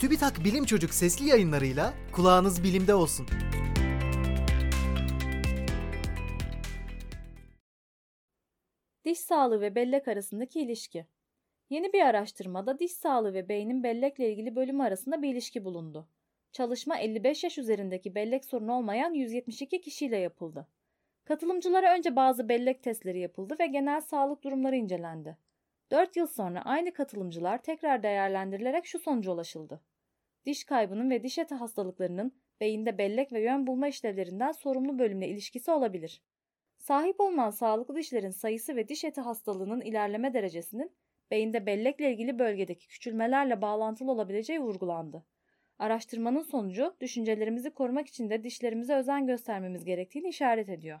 TÜBİTAK Bilim Çocuk sesli yayınlarıyla kulağınız bilimde olsun. Diş sağlığı ve bellek arasındaki ilişki. Yeni bir araştırmada diş sağlığı ve beynin bellekle ilgili bölümü arasında bir ilişki bulundu. Çalışma 55 yaş üzerindeki bellek sorunu olmayan 172 kişiyle yapıldı. Katılımcılara önce bazı bellek testleri yapıldı ve genel sağlık durumları incelendi. 4 yıl sonra aynı katılımcılar tekrar değerlendirilerek şu sonuca ulaşıldı. Diş kaybının ve diş eti hastalıklarının beyinde bellek ve yön bulma işlevlerinden sorumlu bölümle ilişkisi olabilir. Sahip olunan sağlıklı dişlerin sayısı ve diş eti hastalığının ilerleme derecesinin beyinde bellekle ilgili bölgedeki küçülmelerle bağlantılı olabileceği vurgulandı. Araştırmanın sonucu düşüncelerimizi korumak için de dişlerimize özen göstermemiz gerektiğini işaret ediyor.